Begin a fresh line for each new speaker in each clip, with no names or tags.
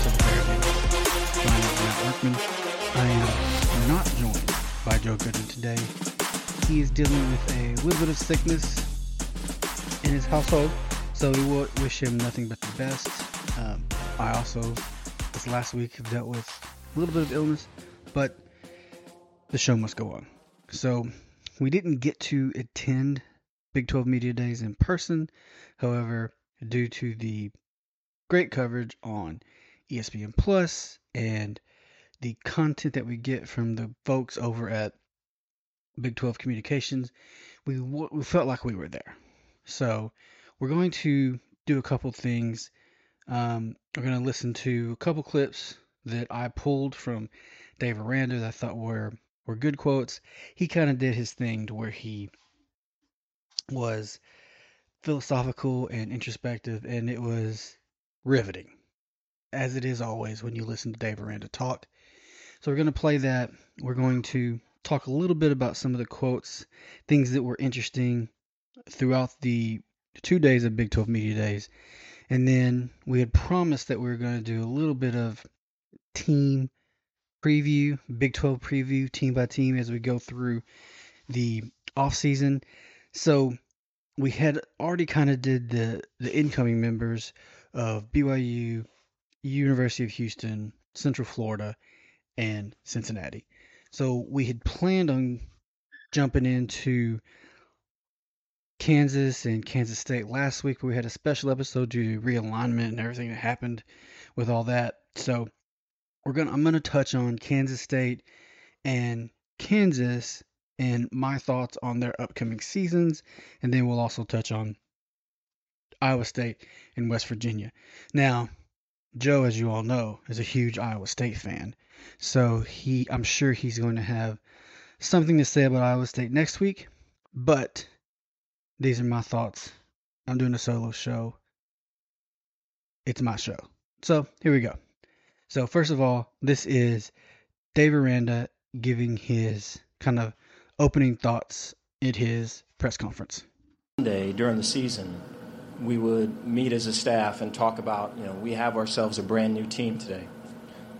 Welcome into the Bear League. My name is Matt Workman. I am not joined by Joe Gooden today. He is dealing with a little bit of sickness in his household, so we will wish him nothing but the best. Um, I also, this last week, have dealt with a little bit of illness, but the show must go on. So we didn't get to attend Big 12 Media Days in person. However, due to the great coverage on ESPN Plus and the content that we get from the folks over at Big 12 Communications, we, w- we felt like we were there. So we're going to do a couple things. Um, we're going to listen to a couple clips that I pulled from Dave Aranda that I thought were were good quotes. He kind of did his thing to where he was philosophical and introspective, and it was riveting, as it is always when you listen to Dave Aranda talk. So we're going to play that. We're going to talk a little bit about some of the quotes, things that were interesting throughout the two days of Big 12 Media Days. And then we had promised that we were going to do a little bit of team preview, Big 12 preview, team by team, as we go through the off season. So we had already kind of did the the incoming members of BYU, University of Houston, Central Florida, and Cincinnati. So we had planned on jumping into Kansas and Kansas State last week. We had a special episode due to realignment and everything that happened with all that. So we're gonna I'm gonna touch on Kansas State and Kansas and my thoughts on their upcoming seasons, and then we'll also touch on Iowa State and West Virginia. Now, Joe, as you all know, is a huge Iowa State fan, so he I'm sure he's going to have something to say about Iowa State next week. But these are my thoughts. I'm doing a solo show. It's my show. So here we go. So first of all, this is Dave Aranda giving his kind of opening thoughts at his press conference.
Monday during the season, we would meet as a staff and talk about, you know, we have ourselves a brand new team today.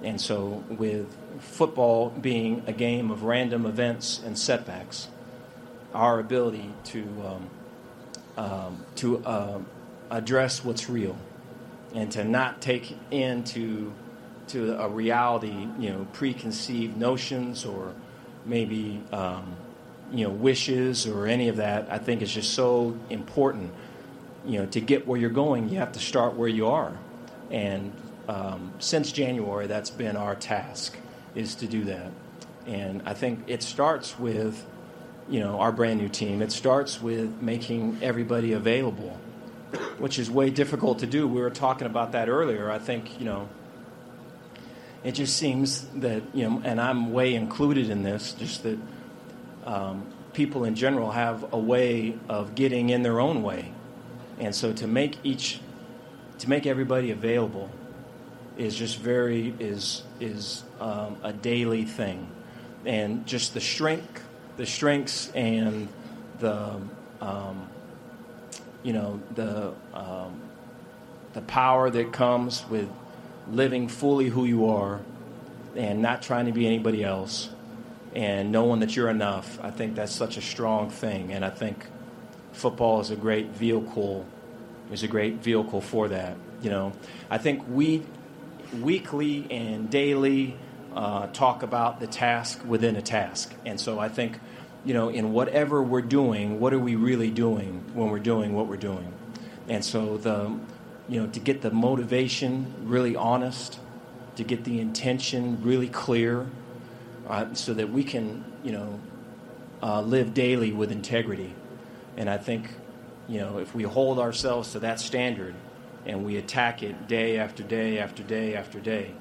And so, with football being a game of random events and setbacks, our ability to um, um, to um, address what's real and to not take into to a reality, you know, preconceived notions or maybe um, you know, wishes or any of that. I think is just so important. You know, to get where you're going, you have to start where you are. And um, since January, that's been our task, is to do that. And I think it starts with, you know, our brand new team. It starts with making everybody available, which is way difficult to do. We were talking about that earlier. I think, you know, it just seems that, you know, and I'm way included in this, just that um, people in general have a way of getting in their own way. And so to make each, to make everybody available is just very, is, is um, a daily thing. And just the strength, the strengths and the, um, you know, the, um, the power that comes with living fully who you are and not trying to be anybody else and knowing that you're enough, I think that's such a strong thing. And I think football is a great vehicle, is a great vehicle for that. You know, I think we weekly and daily uh, talk about the task within a task. And so I think, you know, in whatever we're doing, what are we really doing when we're doing what we're doing? And so the, you know, to get the motivation really honest, to get the intention really clear, uh, so that we can, you know, uh, live daily with integrity. And I think, you know, if we hold ourselves to that standard and we attack it day after day after day after day,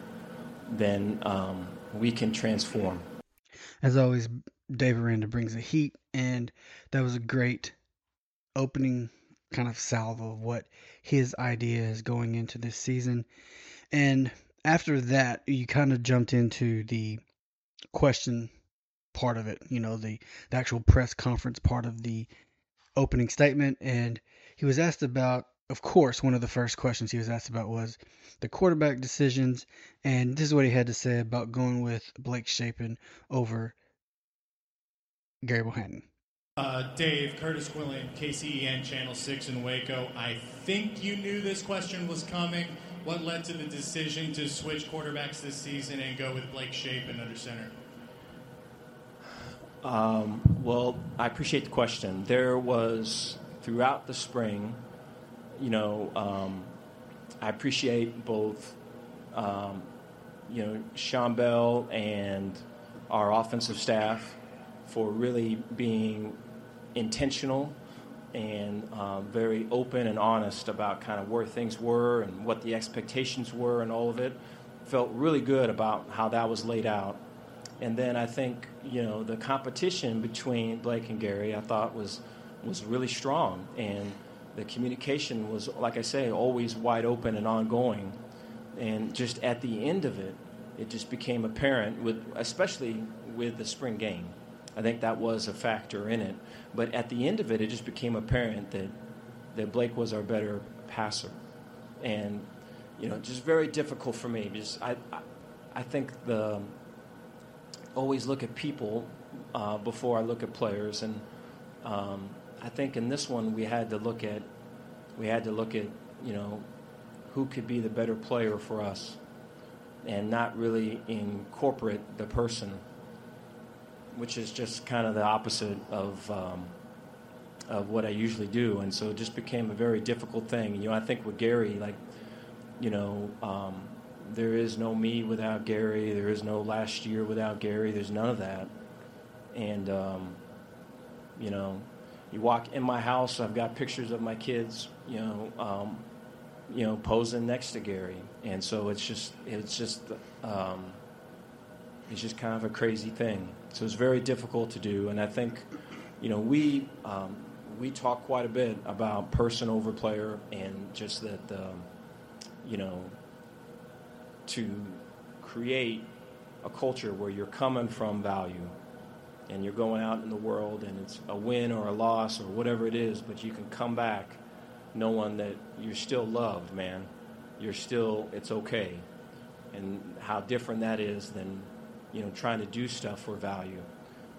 then um, we can transform.
As always, Dave Aranda brings the heat, and that was a great opening kind of salvo of what his idea is going into this season. And after that, you kind of jumped into the question part of it, you know, the, the actual press conference part of the opening statement. And he was asked about, of course, one of the first questions he was asked about was the quarterback decisions. And this is what he had to say about going with Blake Shapen over Gary Bohanon.
Uh, Dave, Curtis Quillen, KCEN Channel 6 in Waco. I think you knew this question was coming. What led to the decision to switch quarterbacks this season and go with Blake Shapen under center?
Um, well, I appreciate the question. There was throughout the spring, you know, um, I appreciate both, um, you know, Shawn Bell and our offensive staff for really being intentional and um, very open and honest about kind of where things were and what the expectations were and all of it. Felt really good about how that was laid out. And then I think you know the competition between Blake and Gary I thought was was really strong and the communication was like I say always wide open and ongoing. And just at the end of it, it just became apparent with especially with the spring game. I think that was a factor in it. But at the end of it, it just became apparent that that Blake was our better passer, and you know, just very difficult for me because I I, I think the always look at people uh, before I look at players, and um, I think in this one we had to look at we had to look at you know who could be the better player for us, and not really incorporate the person which is just kind of the opposite of um, of what I usually do, and so it just became a very difficult thing. You know, I think with Gary, like, you know, um, there is no me without Gary. There is no last year without Gary. There's none of that, and um, you know, you walk in my house. I've got pictures of my kids. You know. Um, you know, posing next to Gary, and so it's just, it's just, um, it's just kind of a crazy thing. So it's very difficult to do, and I think, you know, we um, we talk quite a bit about person over player, and just that, um, you know, to create a culture where you're coming from value, and you're going out in the world, and it's a win or a loss or whatever it is, but you can come back knowing that you're still loved, man. You're still, it's okay, and how different that is than you know, trying to do stuff for value.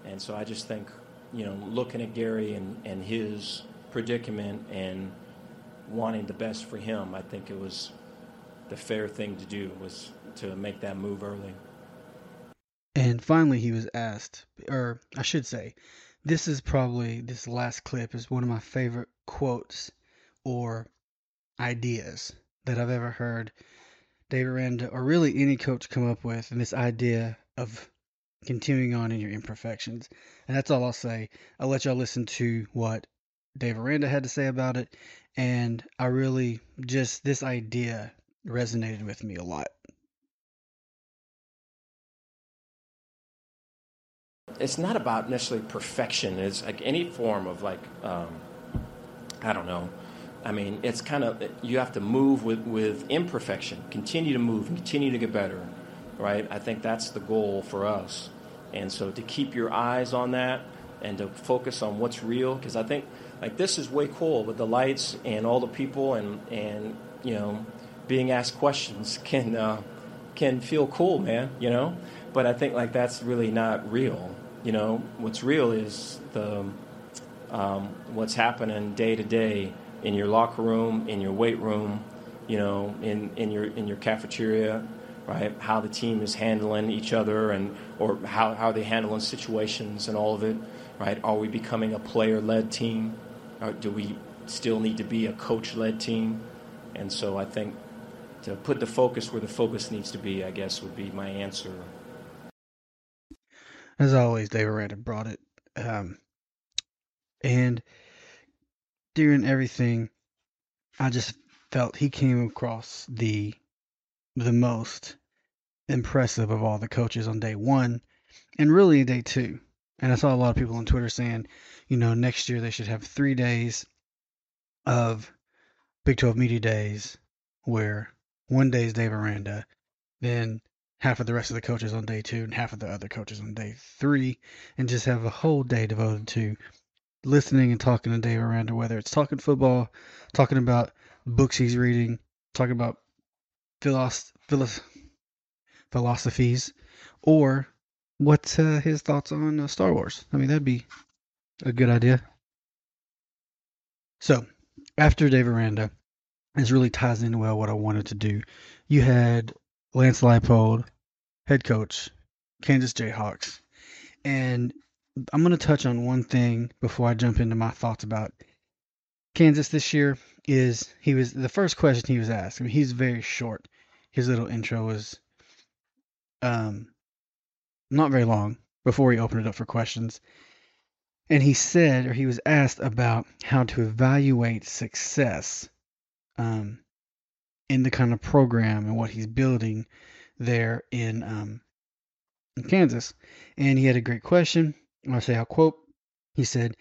And so I just think, you know, looking at Gary and, and his predicament and wanting the best for him, I think it was the fair thing to do was to make that move early.
And finally, he was asked, or I should say, this is probably this last clip is one of my favorite quotes or ideas that I've ever heard Dave Aranda or really any coach come up with, and this idea of continuing on in your imperfections. And that's all I'll say. I'll let y'all listen to what Dave Aranda had to say about it, and I really just this idea resonated with me a lot.
It's not about necessarily perfection. It's like any form of like, um, I don't know. I mean, it's kind of you have to move with with imperfection. Continue to move and continue to get better, right? I think that's the goal for us. And so to keep your eyes on that and to focus on what's real, because I think like this is way cool with the lights and all the people and and you know being asked questions can uh, can feel cool, man. You know, but I think like that's really not real. You know, what's real is the um, what's happening day to day in your locker room, in your weight room, you know, in, in your in your cafeteria, right? How the team is handling each other and or how, how they handling situations and all of it, right? Are we becoming a player led team? Or do we still need to be a coach led team? And so I think to put the focus where the focus needs to be, I guess, would be my answer.
As always, Dave Aranda brought it. Um, and during everything, I just felt he came across the the most impressive of all the coaches on day one and really day two. And I saw a lot of people on Twitter saying, you know, next year they should have three days of Big 12 Media Days where one day is Dave Aranda, then half of the rest of the coaches on day two and half of the other coaches on day three, and just have a whole day devoted to listening and talking to Dave Aranda, whether it's talking football, talking about books he's reading, talking about philosoph- philosophies, or what's uh, his thoughts on uh, Star Wars. I mean, that'd be a good idea. So, after Dave Aranda, this really ties in well what I wanted to do. You had Lance Leipold, head coach, Kansas Jayhawks. And I'm going to touch on one thing before I jump into my thoughts about Kansas this year is he was the first question he was asked. I mean, he's very short. His little intro was um not very long before he opened it up for questions. And he said, or he was asked about how to evaluate success um, in the kind of program and what he's building there in, um, in Kansas. And he had a great question. I'll say I'll quote. He said,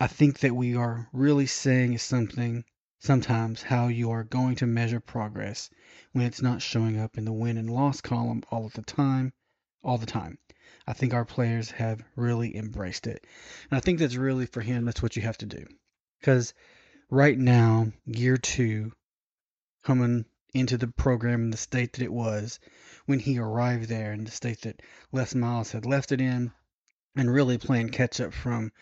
I think that we are really saying something sometimes how you are going to measure progress when it's not showing up in the win and loss column all of the time, all the time. I think our players have really embraced it. And I think that's really for him, that's what you have to do. Because right now, year two, coming into the program in the state that it was when he arrived there, in the state that Les Miles had left it in, and really playing catch up from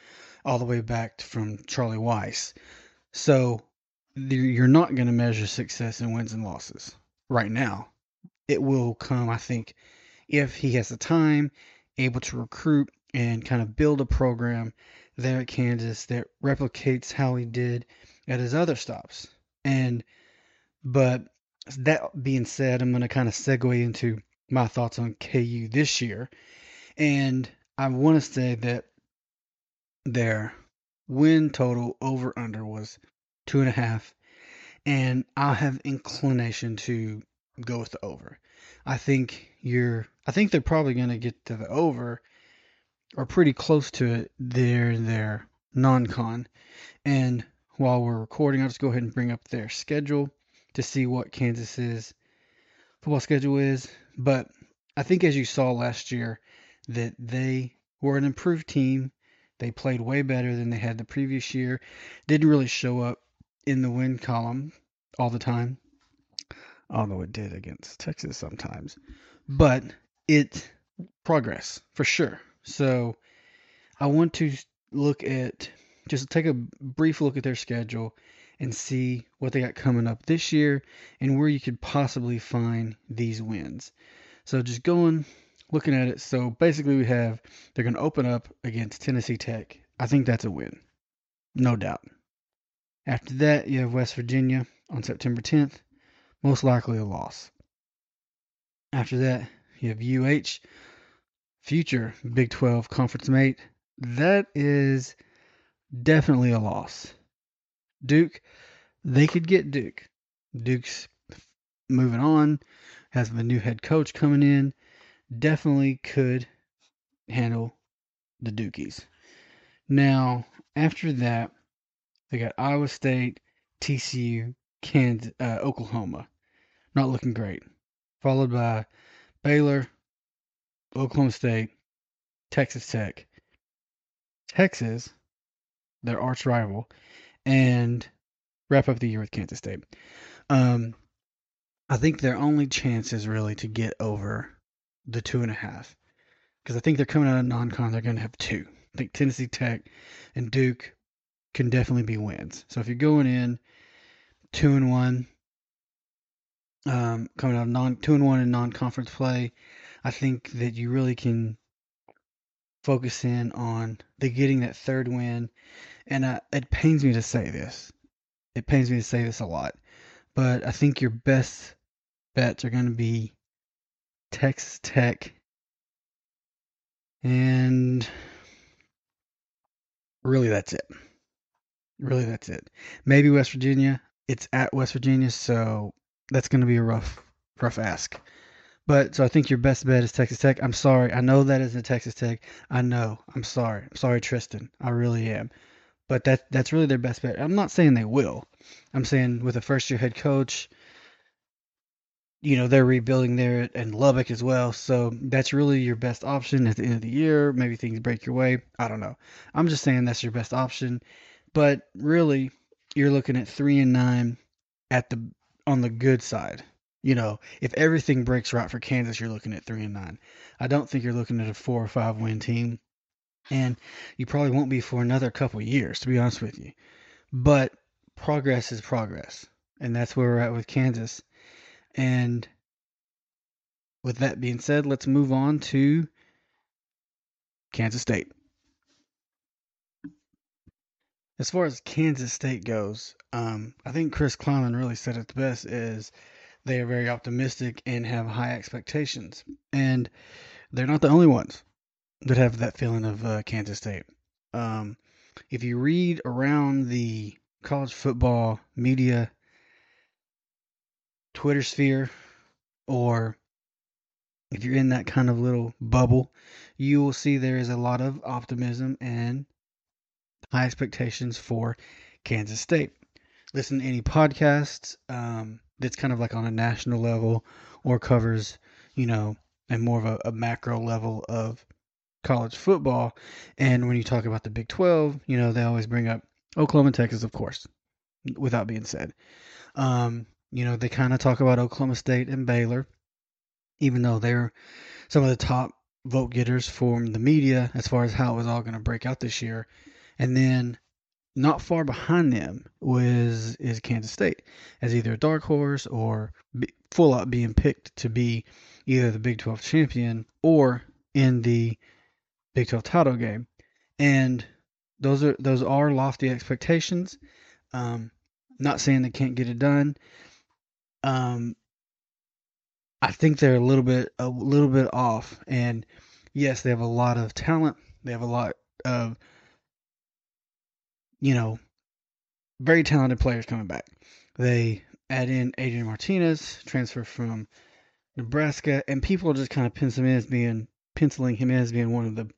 all the way back from Charlie Weis. So you're not going to measure success in wins and losses right now. It will come, I think, if he has the time, able to recruit and kind of build a program there at Kansas that replicates how he did at his other stops. And but that being said, I'm going to kind of segue into my thoughts on KU this year. And I want to say that their win total over under was two and a half. And I have inclination to go with the over. I think you're I think they're probably gonna get to the over or pretty close to it there their non con. And while we're recording, I'll just go ahead and bring up their schedule to see what Kansas's football schedule is. But I think as you saw last year, that they were an improved team. They played way better than they had the previous year. Didn't really show up in the win column all the time, although it did against Texas sometimes. But it progress for sure. So I want to look at just take a brief look at their schedule and see what they got coming up this year and where you could possibly find these wins. So just going looking at it, so basically we have they're going to open up against Tennessee Tech. I think that's a win, no doubt. After that, you have West Virginia on September 10th, most likely a loss. After that, you have UH, future Big 12 conference mate. That is definitely a loss. Duke, they could get Duke. Duke's moving on, has a new head coach coming in. Definitely could handle the Dukies. Now, after that, they got Iowa State, TCU, Kansas, uh, Oklahoma. Not looking great. Followed by Baylor, Oklahoma State, Texas Tech, Texas, their arch rival, and wrap up the year with Kansas State. Um, I think their only chance is really to get over the two and a half. Because I think they're coming out of non con, they're going to have two. I think Tennessee Tech and Duke can definitely be wins. So if you're going in two and one, um, coming out of non two and one in non conference play, I think that you really can focus in on the getting that third win. And uh, it pains me to say this. It pains me to say this a lot, but I think your best bets are going to be Texas Tech and really that's it. Really that's it. Maybe West Virginia. It's at West Virginia, so that's going to be a rough rough ask. But so I think your best bet is Texas Tech. I'm sorry. I know that isn't Texas Tech. I know. I'm sorry. I'm sorry, Tristan. I really am. But that that's really their best bet. I'm not saying they will. I'm saying with a first year head coach, you know, they're rebuilding there and Lubbock as well. So that's really your best option at the end of the year. Maybe things break your way. I don't know. I'm just saying that's your best option. But really, you're looking at three and nine at the on the good side. You know, if everything breaks right for Kansas, you're looking at three and nine. I don't think you're looking at a four or five win team and you probably won't be for another couple years, to be honest with you. But progress is progress, and that's where we're at with Kansas. And with that being said, let's move on to Kansas State. As far as Kansas State goes, um, I think Chris Klieman really said it the best is they are very optimistic and have high expectations. And they're not the only ones that have that feeling of uh, Kansas State. Um, if you read around the college football media, Twitter sphere, or if you're in that kind of little bubble, you will see there is a lot of optimism and high expectations for Kansas State. Listen to any podcasts um, that's kind of like on a national level or covers, you know, and more of a, a macro level of college football. And when you talk about the Big 12, you know, they always bring up Oklahoma and Texas, of course, without being said. Um, you know, they kind of talk about Oklahoma State and Baylor, even though they're some of the top vote getters from the media as far as how it was all going to break out this year. And then not far behind them was is Kansas State as either a dark horse or full out being picked to be either the Big 12 champion or in the Big 12 title game. And those are those are lofty expectations. Um, not saying they can't get it done. Um, I think they're a little bit a little bit off. And yes, they have a lot of talent. They have a lot of you know very talented players coming back. They add in Adrian Martinez, transfer from Nebraska, and people just kind of pencil him as being penciling him as being one of the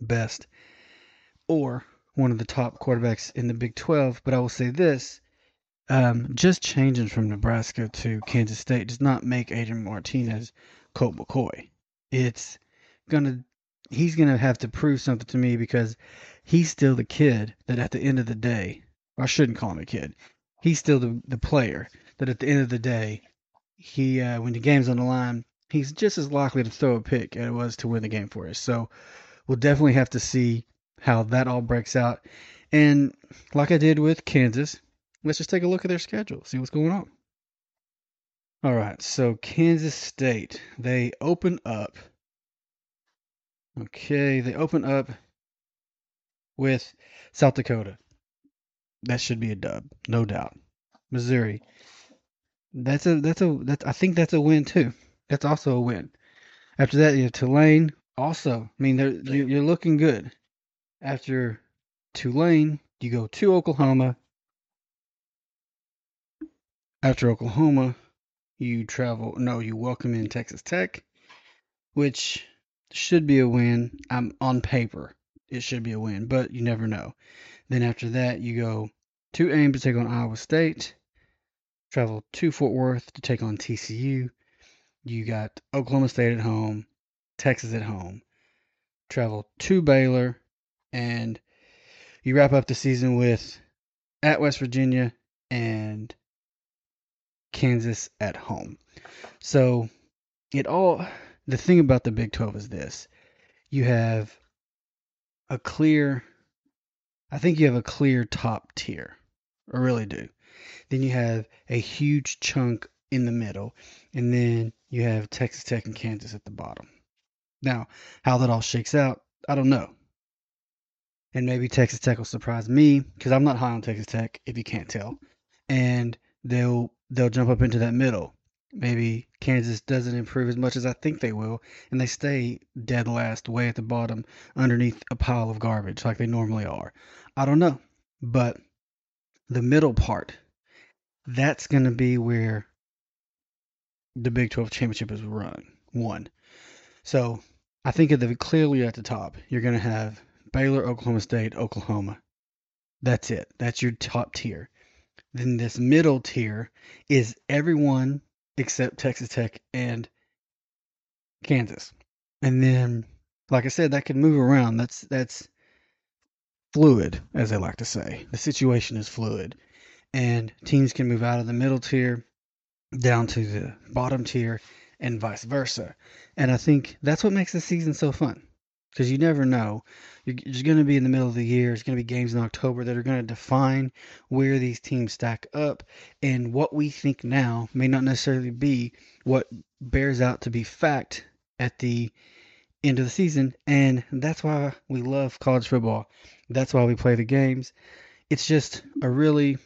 best or one of the top quarterbacks in the Big 12. But I will say this um, just changing from Nebraska to Kansas State does not make Adrian Martinez Colt McCoy. It's going to, he's going to have to prove something to me because he's still the kid that at the end of the day, I shouldn't call him a kid, he's still the, the player that at the end of the day, he, uh, when the game's on the line, he's just as likely to throw a pick as it was to win the game for us. So, we'll definitely have to see how that all breaks out. And like I did with Kansas, let's just take a look at their schedule, see what's going on. All right, so Kansas State, they open up Okay, they open up with South Dakota. That should be a dub, no doubt. Missouri. That's a that's a that's I think that's a win too. That's also a win. After that, you have Tulane. Also, I mean, you're, you're looking good. After Tulane, you go to Oklahoma. After Oklahoma, you travel. No, you welcome in Texas Tech, which should be a win. I'm on paper. It should be a win, but you never know. Then after that, you go to Ames to take on Iowa State. Travel to Fort Worth to take on TCU. You got Oklahoma State at home, Texas at home. Travel to Baylor, and you wrap up the season with at West Virginia and Kansas at home. So it all the thing about the Big 12 is this. You have a clear I think you have a clear top tier. I really do. Then you have a huge chunk in the middle, and then you have Texas Tech and Kansas at the bottom. Now, how that all shakes out, I don't know. And maybe Texas Tech will surprise me because I'm not high on Texas Tech, if you can't tell. And they'll they'll jump up into that middle. Maybe Kansas doesn't improve as much as I think they will, and they stay dead last, way at the bottom, underneath a pile of garbage like they normally are. I don't know, but the middle part, that's going to be where the Big 12 championship is run. One. So I think at the clearly at the top, you're going to have Baylor, Oklahoma State, Oklahoma. That's it. That's your top tier. Then this middle tier is everyone except Texas Tech and Kansas. And then, like I said, that can move around. That's that's fluid, as they like to say. The situation is fluid, and teams can move out of the middle tier down to the bottom tier, and vice versa. And I think that's what makes the season so fun because you never know. You're just going to be in the middle of the year. It's going to be games in October that are going to define where these teams stack up, and what we think now may not necessarily be what bears out to be fact at the end of the season. And that's why we love college football. That's why we play the games. It's just a really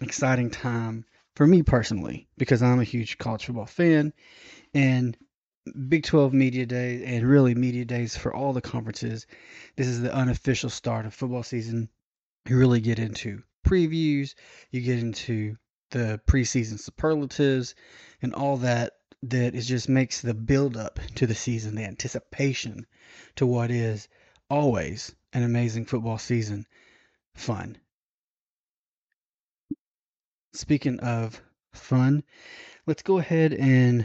exciting time for me personally because I'm a huge college football fan and Big 12 media Day and really media days for all the conferences. This is the unofficial start of football season. You really get into previews, you get into the preseason superlatives and all that that it just makes the build up to the season, the anticipation to what is always an amazing football season fun. Speaking of fun, let's go ahead and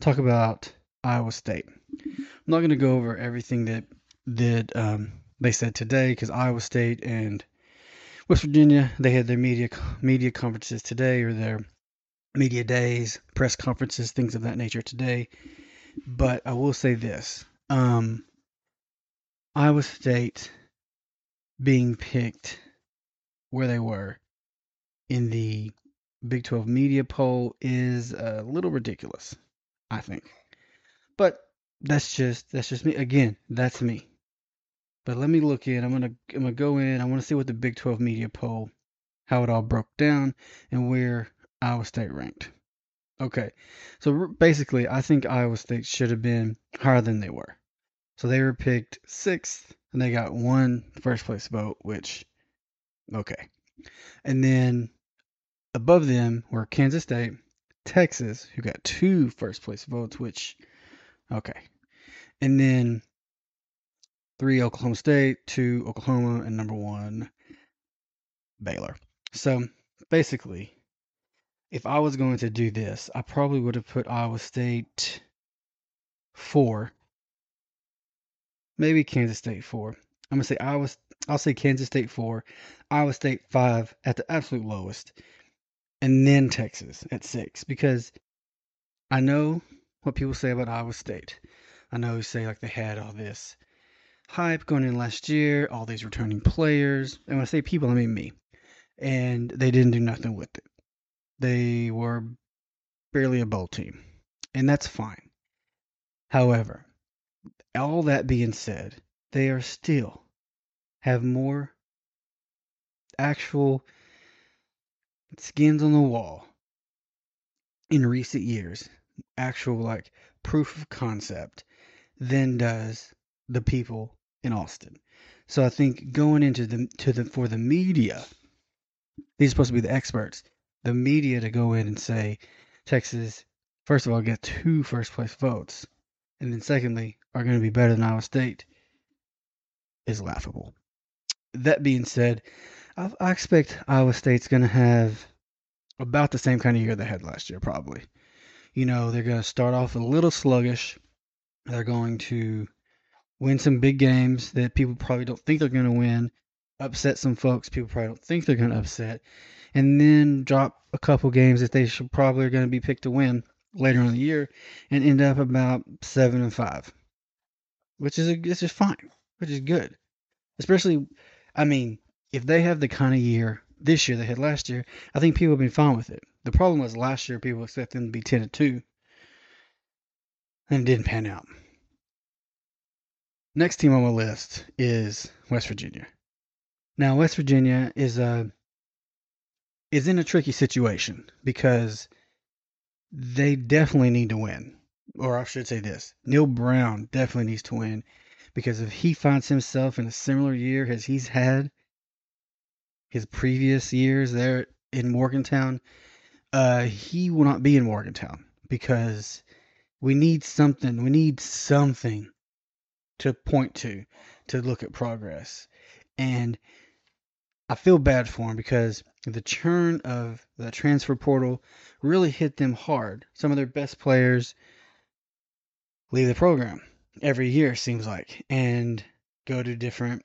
talk about Iowa State. I'm not going to go over everything that that um, they said today because Iowa State and West Virginia they had their media media conferences today or their media days, press conferences, things of that nature today. But I will say this: um, Iowa State being picked where they were in the Big 12 media poll is a little ridiculous, I think. But that's just that's just me. Again, that's me. But let me look in. I'm gonna I'm gonna go in. I want to see what the Big 12 media poll, how it all broke down, and where Iowa State ranked. Okay, so basically, I think Iowa State should have been higher than they were. So they were picked sixth, and they got one first place vote, which, okay. And then above them were Kansas State, Texas, who got two first place votes, which, okay. And then three Oklahoma State, two Oklahoma, and number one Baylor. So basically, if I was going to do this, I probably would have put Iowa State four, maybe Kansas State four. I'm gonna say Iowa. I'll say Kansas State four, Iowa State five at the absolute lowest, and then Texas at six because I know what people say about Iowa State. I know you say like they had all this hype going in last year, all these returning players, and when I say people, I mean me, and they didn't do nothing with it. They were barely a bowl team, and that's fine. However, all that being said, they are still have more actual skins on the wall in recent years, actual like proof of concept, than does the people in Austin. So I think going into the to the for the media, these are supposed to be the experts. The media to go in and say Texas, first of all, get two first place votes, and then secondly, are going to be better than Iowa State is laughable. That being said, I, I expect Iowa State's going to have about the same kind of year they had last year, probably. You know, they're going to start off a little sluggish. They're going to win some big games that people probably don't think they're going to win, upset some folks people probably don't think they're going to upset, and then drop a couple games that they should probably are going to be picked to win later in the year and end up about seven and five, which is a, which is fine, which is good. Especially, I mean, if they have the kind of year this year they had last year, I think people have been fine with it. The problem was last year people expected them to be ten and two, and it didn't pan out. Next team on my list is West Virginia. Now, West Virginia is a is in a tricky situation because they definitely need to win. Or I should say this Neal Brown definitely needs to win because if he finds himself in a similar year as he's had his previous years there in Morgantown, uh, he will not be in Morgantown because we need something. We need something to point to to look at progress. And I feel bad for him because the churn of the transfer portal really hit them hard. Some of their best players leave the program every year, seems like, and go to different,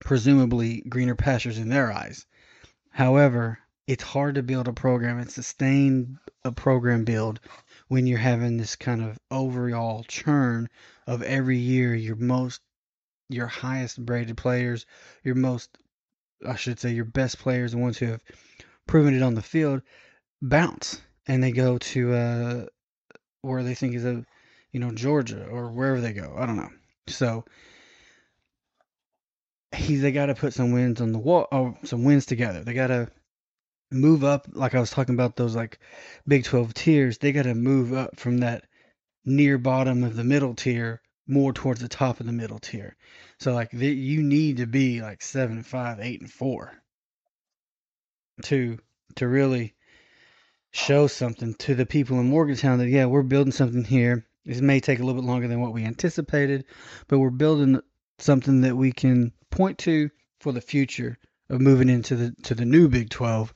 presumably greener pastures in their eyes. However, it's hard to build a program and sustain a program build when you're having this kind of overall churn of every year your most your highest braided players, your most I should say your best players, the ones who have proven it on the field, bounce and they go to uh, where they think is a, you know, Georgia or wherever they go. I don't know. So he they got to put some wins on the wall, oh, uh, some wins together. They got to move up, like I was talking about those like Big Twelve tiers. They got to move up from that near bottom of the middle tier more towards the top of the middle tier. So like the, you need to be like seven, five, eight, and four to to really show something to the people in Morgantown that yeah we're building something here. It may take a little bit longer than what we anticipated, but we're building something that we can point to for the future of moving into the to the new Big Twelve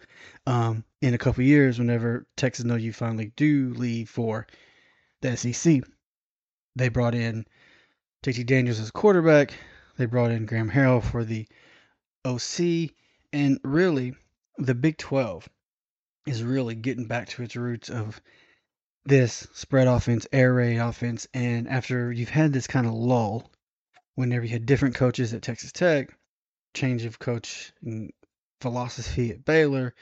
um, in a couple years. Whenever Texas know you finally do leave for the SEC, they brought in JT Daniels as quarterback. They brought in Graham Harrell for the OC, and really, the Big 12 is really getting back to its roots of this spread offense, air raid offense. And after you've had this kind of lull, whenever you had different coaches at Texas Tech, change of coach and philosophy at Baylor,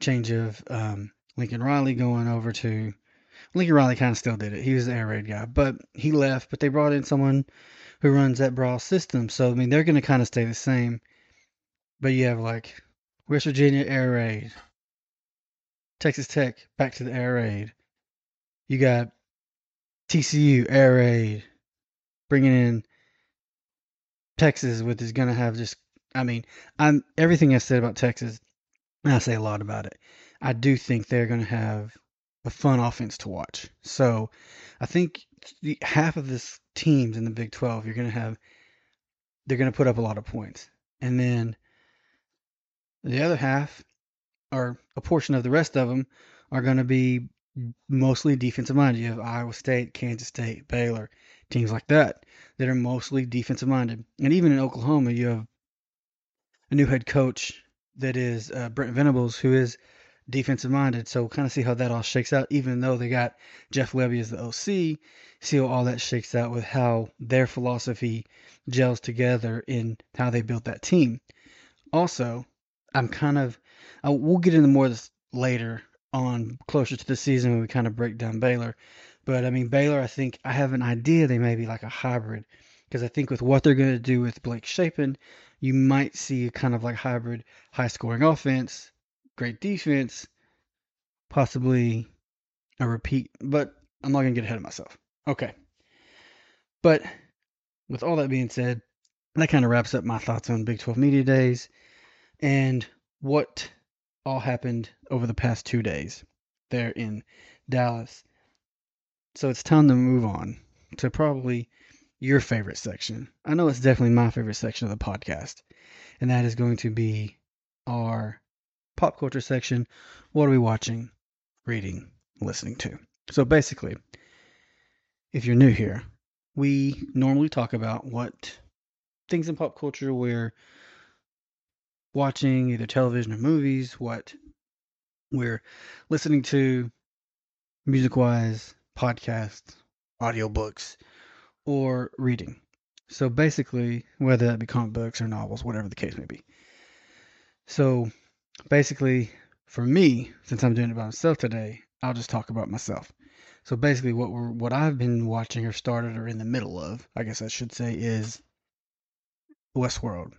change of um, Lincoln Riley going over to Lincoln Riley kind of still did it. He was the air raid guy, but he left. But they brought in someone who runs that Briles system. So I mean, they're going to kind of stay the same. But you have like West Virginia air raid, Texas Tech back to the air raid. You got TCU air raid, bringing in Texas, which is going to have just. I mean, I'm everything I said about Texas. I say a lot about it. I do think they're going to have a fun offense to watch. So I think the, half of this teams in the Big 12, you're going to have, they're going to put up a lot of points. And then the other half, or a portion of the rest of them, are going to be mostly defensive minded. You have Iowa State, Kansas State, Baylor, teams like that that are mostly defensive minded. And even in Oklahoma, you have a new head coach that is uh, Brent Venables, who is defensive minded. So we'll kind of see how that all shakes out, even though they got Jeff Lebby as the OC. See how all that shakes out with how their philosophy gels together in how they built that team. Also, I'm kind of, we'll get into more of this later on closer to the season when we kind of break down Baylor. But I mean, Baylor, I think I have an idea they may be like a hybrid because I think with what they're going to do with Blake Shapen, you might see a kind of like hybrid high scoring offense, great defense, possibly a repeat. But I'm not going to get ahead of myself. Okay. But with all that being said, that kind of wraps up my thoughts on Big 12 Media Days and what all happened over the past two days there in Dallas. So it's time to move on to probably your favorite section. I know it's definitely my favorite section of the podcast, and that is going to be our pop culture section. What are we watching, reading, listening to? So basically, if you're new here, we normally talk about what things in pop culture we're watching, either television or movies, what we're listening to music wise, podcasts, audiobooks, or reading. So basically, whether that be comic books or novels, whatever the case may be. So basically, for me, since I'm doing it by myself today, I'll just talk about myself. So basically, what we're what I've been watching or started or in the middle of, I guess I should say, is Westworld.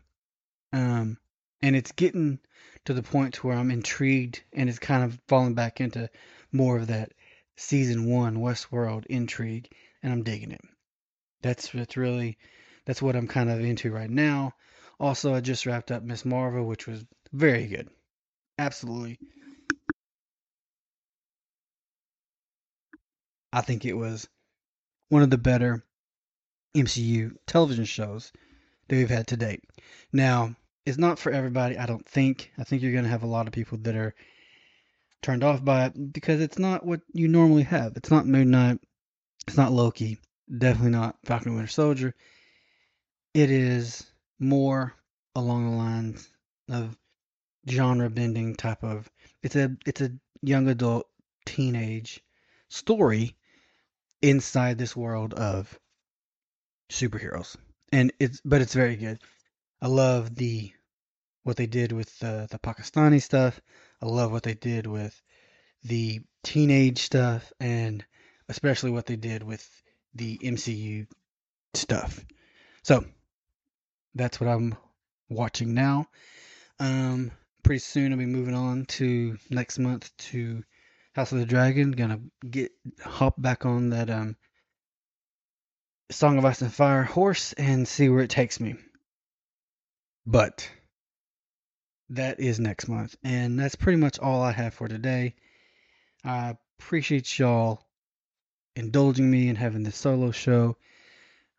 Um, and it's getting to the point to where I'm intrigued, and it's kind of falling back into more of that season one Westworld intrigue, and I'm digging it. That's that's really that's what I'm kind of into right now. Also, I just wrapped up Ms. Marvel, which was very good, absolutely. I think it was one of the better MCU television shows that we've had to date. Now, it's not for everybody, I don't think. I think you're going to have a lot of people that are turned off by it because it's not what you normally have. It's not Moon Knight. It's not Loki. Definitely not Falcon Winter Soldier. It is more along the lines of genre bending type of it's a it's a young adult teenage story inside this world of superheroes and it's but it's very good i love the what they did with the the pakistani stuff i love what they did with the teenage stuff and especially what they did with the mcu stuff so that's what i'm watching now um pretty soon i'll be moving on to next month to House of the Dragon. Gonna get hop back on that um Song of Ice and Fire horse and see where it takes me. But that is next month, and that's pretty much all I have for today. I appreciate y'all indulging me and having this solo show.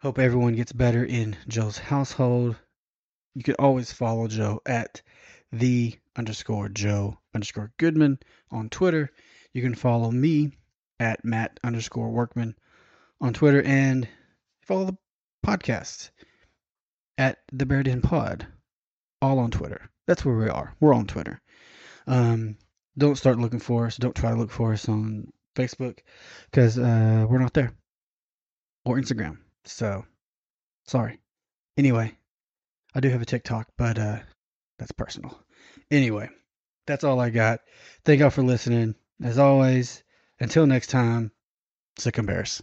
Hope everyone gets better in Joe's household. You can always follow Joe at the underscore Joe underscore Goodman on Twitter. You can follow me at Matt underscore Workman on Twitter and follow the podcast at the Bear Den Pod, all on Twitter. That's where we are. We're on Twitter. Um, don't start looking for us. Don't try to look for us on Facebook because uh, we're not there or Instagram. So sorry. Anyway, I do have a TikTok, but uh, that's personal. Anyway, that's all I got. Thank y'all for listening. As always, until next time, Sic 'em bears.